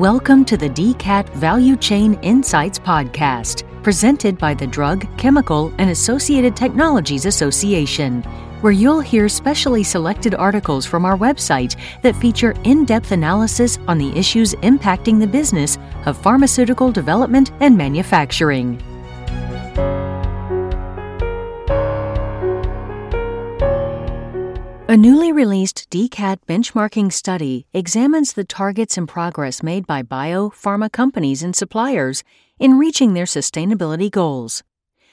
Welcome to the DCAT Value Chain Insights Podcast, presented by the Drug, Chemical, and Associated Technologies Association, where you'll hear specially selected articles from our website that feature in depth analysis on the issues impacting the business of pharmaceutical development and manufacturing. A newly released DCAT benchmarking study examines the targets and progress made by biopharma companies and suppliers in reaching their sustainability goals.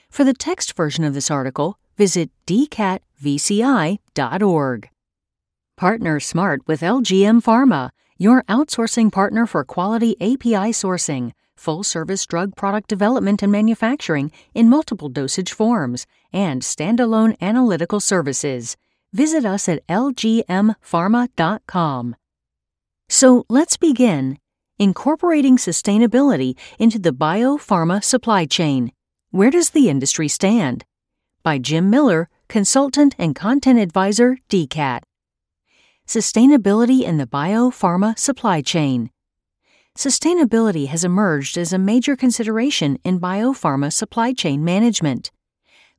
For the text version of this article, visit dcatvci.org. Partner Smart with LGM Pharma, your outsourcing partner for quality API sourcing, full service drug product development and manufacturing in multiple dosage forms, and standalone analytical services visit us at lgmpharma.com. So let's begin incorporating sustainability into the biopharma supply chain. Where does the industry stand? By Jim Miller, consultant and content advisor, DCAT. Sustainability in the biopharma supply chain. Sustainability has emerged as a major consideration in biopharma supply chain management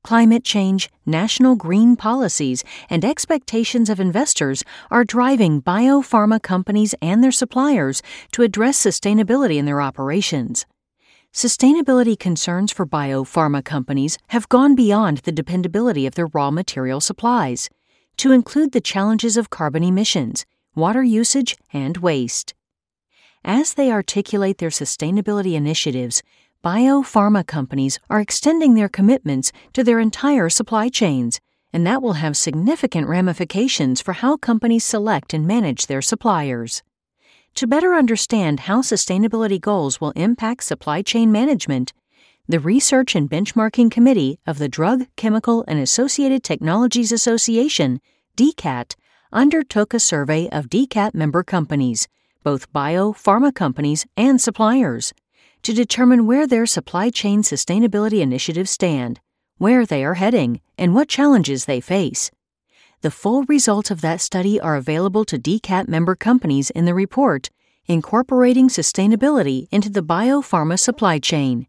climate change, national green policies, and expectations of investors are driving biopharma companies and their suppliers to address sustainability in their operations. Sustainability concerns for biopharma companies have gone beyond the dependability of their raw material supplies to include the challenges of carbon emissions, water usage, and waste. As they articulate their sustainability initiatives, biopharma companies are extending their commitments to their entire supply chains, and that will have significant ramifications for how companies select and manage their suppliers. To better understand how sustainability goals will impact supply chain management, the Research and Benchmarking Committee of the Drug, Chemical, and Associated Technologies Association, DCAT, undertook a survey of DCAT member companies, both biopharma companies and suppliers to determine where their supply chain sustainability initiatives stand, where they are heading, and what challenges they face. The full results of that study are available to DCAT member companies in the report, Incorporating Sustainability into the Biopharma Supply Chain.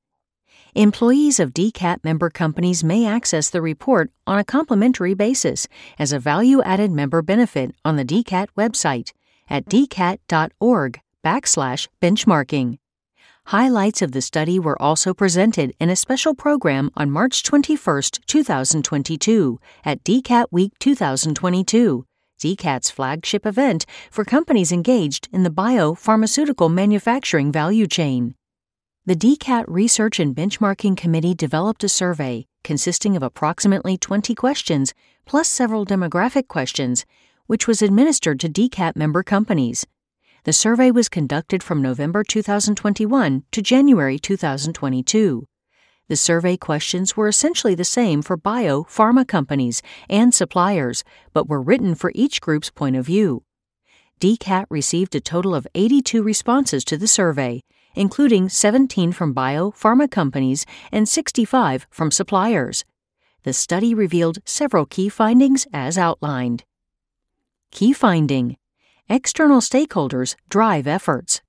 Employees of DCAT member companies may access the report on a complimentary basis as a value added member benefit on the DCAT website at dcat.org backslash benchmarking. Highlights of the study were also presented in a special program on March 21, 2022, at DCAT Week 2022, DCAT's flagship event for companies engaged in the biopharmaceutical manufacturing value chain. The DCAT Research and Benchmarking Committee developed a survey consisting of approximately 20 questions plus several demographic questions, which was administered to DCAT member companies. The survey was conducted from November 2021 to January 2022. The survey questions were essentially the same for bio pharma companies and suppliers, but were written for each group's point of view. DCAT received a total of 82 responses to the survey, including 17 from bio pharma companies and 65 from suppliers. The study revealed several key findings as outlined. Key finding external stakeholders drive efforts.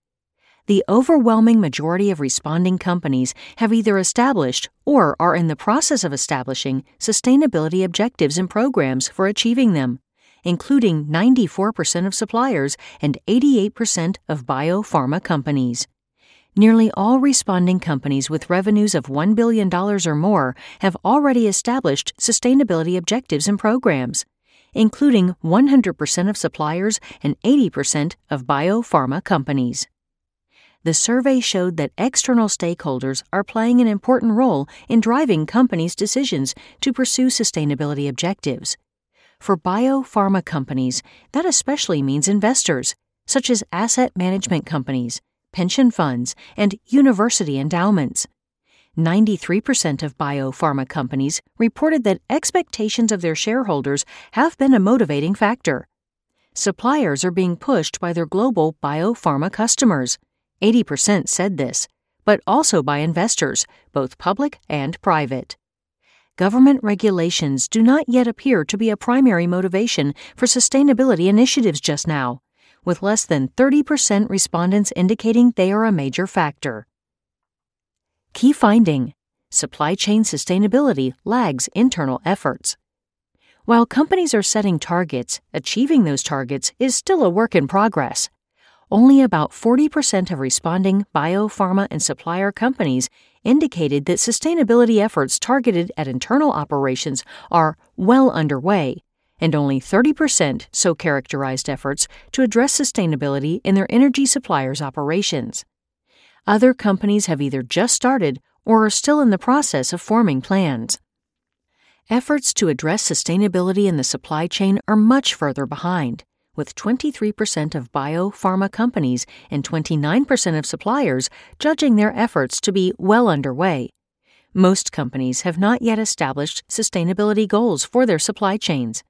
The overwhelming majority of responding companies have either established or are in the process of establishing sustainability objectives and programs for achieving them, including 94% of suppliers and 88% of biopharma companies. Nearly all responding companies with revenues of $1 billion or more have already established sustainability objectives and programs including 100% of suppliers and 80% of biopharma companies. The survey showed that external stakeholders are playing an important role in driving companies' decisions to pursue sustainability objectives. For biopharma companies, that especially means investors, such as asset management companies, pension funds, and university endowments. 93% of biopharma companies reported that expectations of their shareholders have been a motivating factor. Suppliers are being pushed by their global biopharma customers. 80% said this, but also by investors, both public and private. Government regulations do not yet appear to be a primary motivation for sustainability initiatives just now, with less than 30% respondents indicating they are a major factor. Key finding Supply chain sustainability lags internal efforts. While companies are setting targets, achieving those targets is still a work in progress. Only about 40% of responding biopharma and supplier companies indicated that sustainability efforts targeted at internal operations are well underway, and only 30% so characterized efforts to address sustainability in their energy suppliers' operations. Other companies have either just started or are still in the process of forming plans. Efforts to address sustainability in the supply chain are much further behind, with 23% of biopharma companies and 29% of suppliers judging their efforts to be well underway. Most companies have not yet established sustainability goals for their supply chains.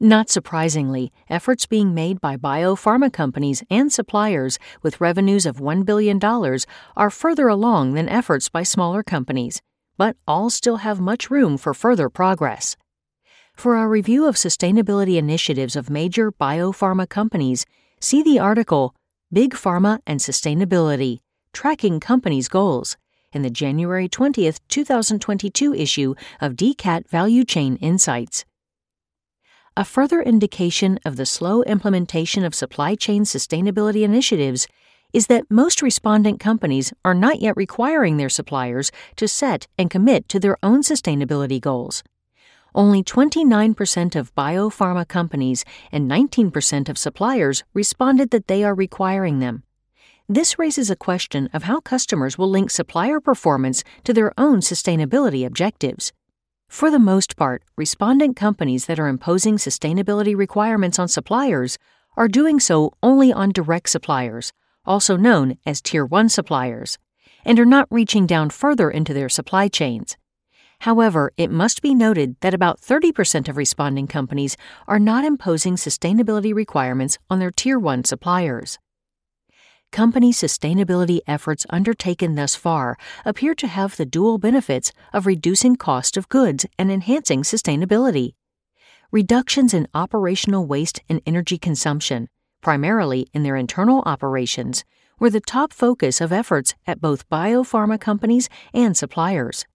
Not surprisingly, efforts being made by biopharma companies and suppliers with revenues of $1 billion are further along than efforts by smaller companies, but all still have much room for further progress. For a review of sustainability initiatives of major biopharma companies, see the article Big Pharma and Sustainability Tracking Companies' Goals in the January 20, 2022 issue of DCAT Value Chain Insights. A further indication of the slow implementation of supply chain sustainability initiatives is that most respondent companies are not yet requiring their suppliers to set and commit to their own sustainability goals. Only 29% of biopharma companies and 19% of suppliers responded that they are requiring them. This raises a question of how customers will link supplier performance to their own sustainability objectives. For the most part, respondent companies that are imposing sustainability requirements on suppliers are doing so only on direct suppliers, also known as Tier 1 suppliers, and are not reaching down further into their supply chains. However, it must be noted that about 30% of responding companies are not imposing sustainability requirements on their Tier 1 suppliers company sustainability efforts undertaken thus far appear to have the dual benefits of reducing cost of goods and enhancing sustainability. Reductions in operational waste and energy consumption, primarily in their internal operations, were the top focus of efforts at both biopharma companies and suppliers.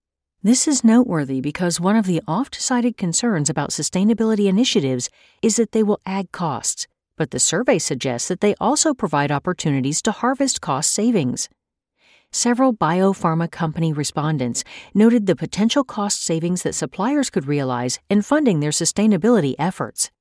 This is noteworthy because one of the oft cited concerns about sustainability initiatives is that they will add costs, but the survey suggests that they also provide opportunities to harvest cost savings. Several biopharma company respondents noted the potential cost savings that suppliers could realize in funding their sustainability efforts.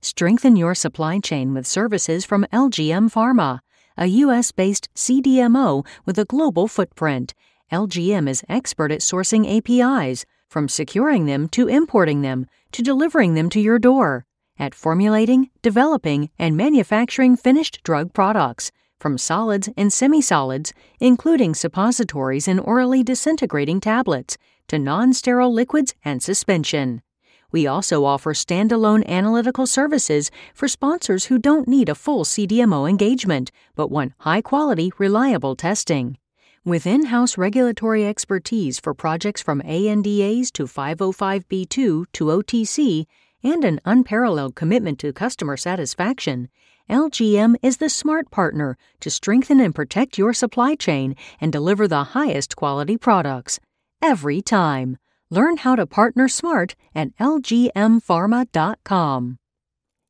Strengthen your supply chain with services from LGM Pharma, a U.S. based CDMO with a global footprint. LGM is expert at sourcing APIs, from securing them to importing them to delivering them to your door at formulating, developing, and manufacturing finished drug products, from solids and semi solids, including suppositories and orally disintegrating tablets, to non sterile liquids and suspension. We also offer standalone analytical services for sponsors who don't need a full CDMO engagement but want high quality, reliable testing. With in house regulatory expertise for projects from ANDAs to 505b2 to OTC, and an unparalleled commitment to customer satisfaction, LGM is the smart partner to strengthen and protect your supply chain and deliver the highest quality products. Every time. Learn how to partner smart at lgmpharma.com.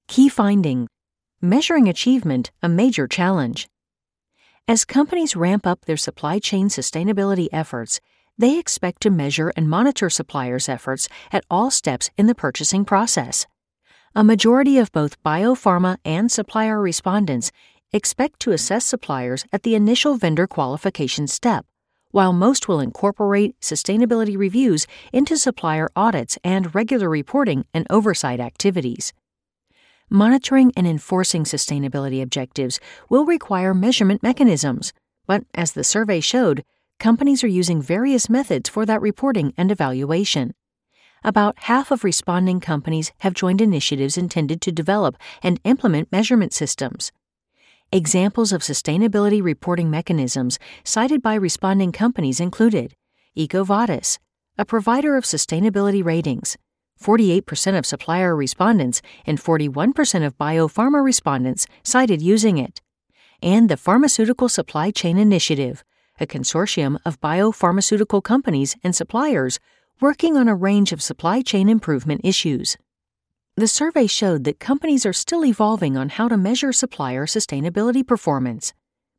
Key finding Measuring achievement a major challenge. As companies ramp up their supply chain sustainability efforts, they expect to measure and monitor suppliers' efforts at all steps in the purchasing process. A majority of both biopharma and supplier respondents expect to assess suppliers at the initial vendor qualification step, while most will incorporate sustainability reviews into supplier audits and regular reporting and oversight activities. Monitoring and enforcing sustainability objectives will require measurement mechanisms, but as the survey showed, companies are using various methods for that reporting and evaluation. About half of responding companies have joined initiatives intended to develop and implement measurement systems. Examples of sustainability reporting mechanisms cited by responding companies included EcoVadis, a provider of sustainability ratings, 48% of supplier respondents and 41% of biopharma respondents cited using it. And the Pharmaceutical Supply Chain Initiative, a consortium of biopharmaceutical companies and suppliers working on a range of supply chain improvement issues. The survey showed that companies are still evolving on how to measure supplier sustainability performance.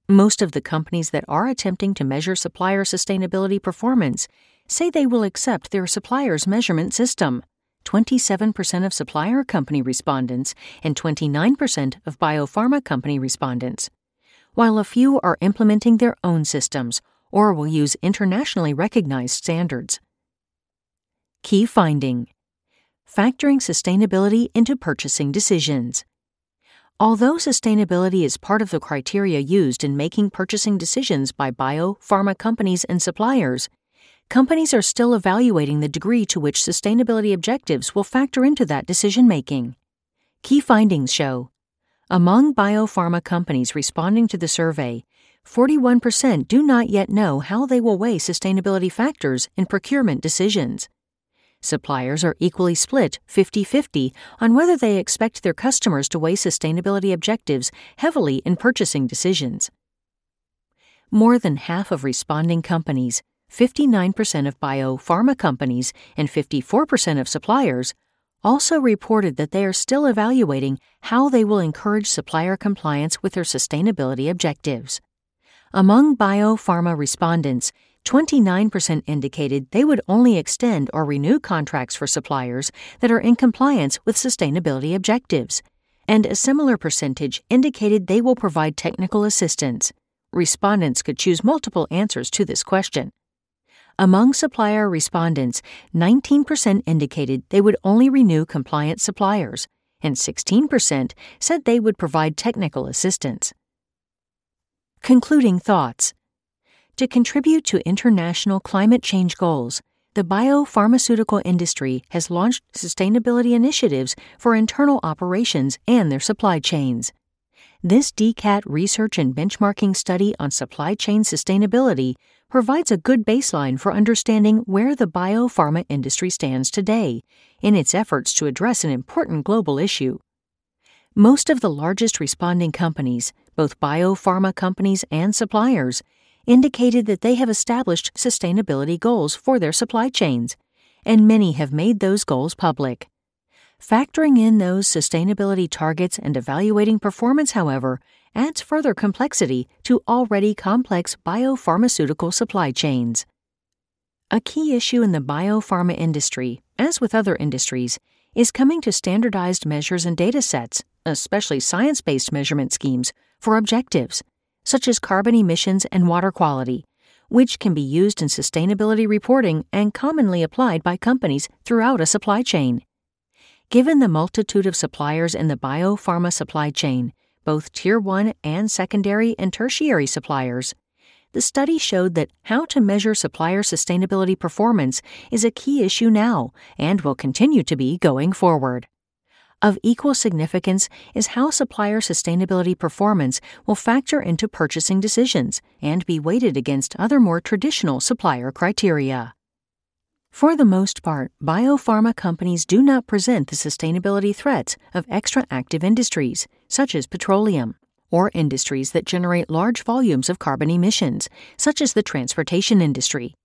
Most of the companies that are attempting to measure supplier sustainability performance say they will accept their supplier's measurement system. 27% of supplier company respondents and 29% of biopharma company respondents, while a few are implementing their own systems or will use internationally recognized standards. Key finding Factoring sustainability into purchasing decisions. Although sustainability is part of the criteria used in making purchasing decisions by biopharma companies and suppliers, companies are still evaluating the degree to which sustainability objectives will factor into that decision making. Key findings show among biopharma companies responding to the survey, 41% do not yet know how they will weigh sustainability factors in procurement decisions. Suppliers are equally split 50 50 on whether they expect their customers to weigh sustainability objectives heavily in purchasing decisions. More than half of responding companies 59% of biopharma companies and 54% of suppliers also reported that they are still evaluating how they will encourage supplier compliance with their sustainability objectives. Among biopharma respondents, 29% indicated they would only extend or renew contracts for suppliers that are in compliance with sustainability objectives, and a similar percentage indicated they will provide technical assistance. Respondents could choose multiple answers to this question. Among supplier respondents, 19% indicated they would only renew compliant suppliers, and 16% said they would provide technical assistance. Concluding thoughts To contribute to international climate change goals, the biopharmaceutical industry has launched sustainability initiatives for internal operations and their supply chains. This DCAT research and benchmarking study on supply chain sustainability provides a good baseline for understanding where the biopharma industry stands today in its efforts to address an important global issue. Most of the largest responding companies, both biopharma companies and suppliers, indicated that they have established sustainability goals for their supply chains, and many have made those goals public. Factoring in those sustainability targets and evaluating performance, however, adds further complexity to already complex biopharmaceutical supply chains. A key issue in the biopharma industry, as with other industries, is coming to standardized measures and data sets, especially science based measurement schemes, for objectives, such as carbon emissions and water quality, which can be used in sustainability reporting and commonly applied by companies throughout a supply chain. Given the multitude of suppliers in the biopharma supply chain, both Tier 1 and secondary and tertiary suppliers, the study showed that how to measure supplier sustainability performance is a key issue now and will continue to be going forward. Of equal significance is how supplier sustainability performance will factor into purchasing decisions and be weighted against other more traditional supplier criteria. For the most part, biopharma companies do not present the sustainability threats of extractive industries, such as petroleum, or industries that generate large volumes of carbon emissions, such as the transportation industry.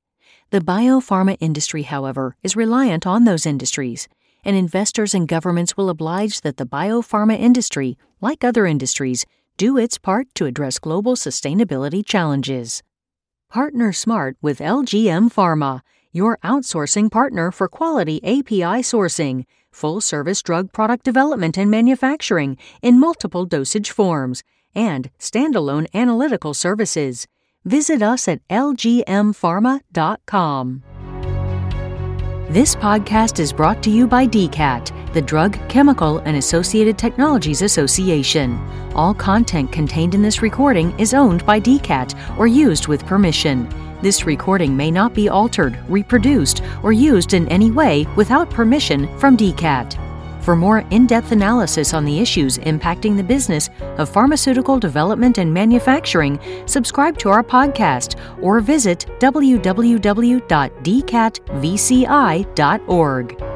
The biopharma industry, however, is reliant on those industries, and investors and governments will oblige that the biopharma industry, like other industries, do its part to address global sustainability challenges. Partner Smart with LGM Pharma your outsourcing partner for quality API sourcing, full service drug product development and manufacturing in multiple dosage forms, and standalone analytical services. Visit us at lgmpharma.com. This podcast is brought to you by DCAT, the Drug, Chemical, and Associated Technologies Association. All content contained in this recording is owned by DCAT or used with permission. This recording may not be altered, reproduced, or used in any way without permission from DCAT. For more in depth analysis on the issues impacting the business of pharmaceutical development and manufacturing, subscribe to our podcast or visit www.dcatvci.org.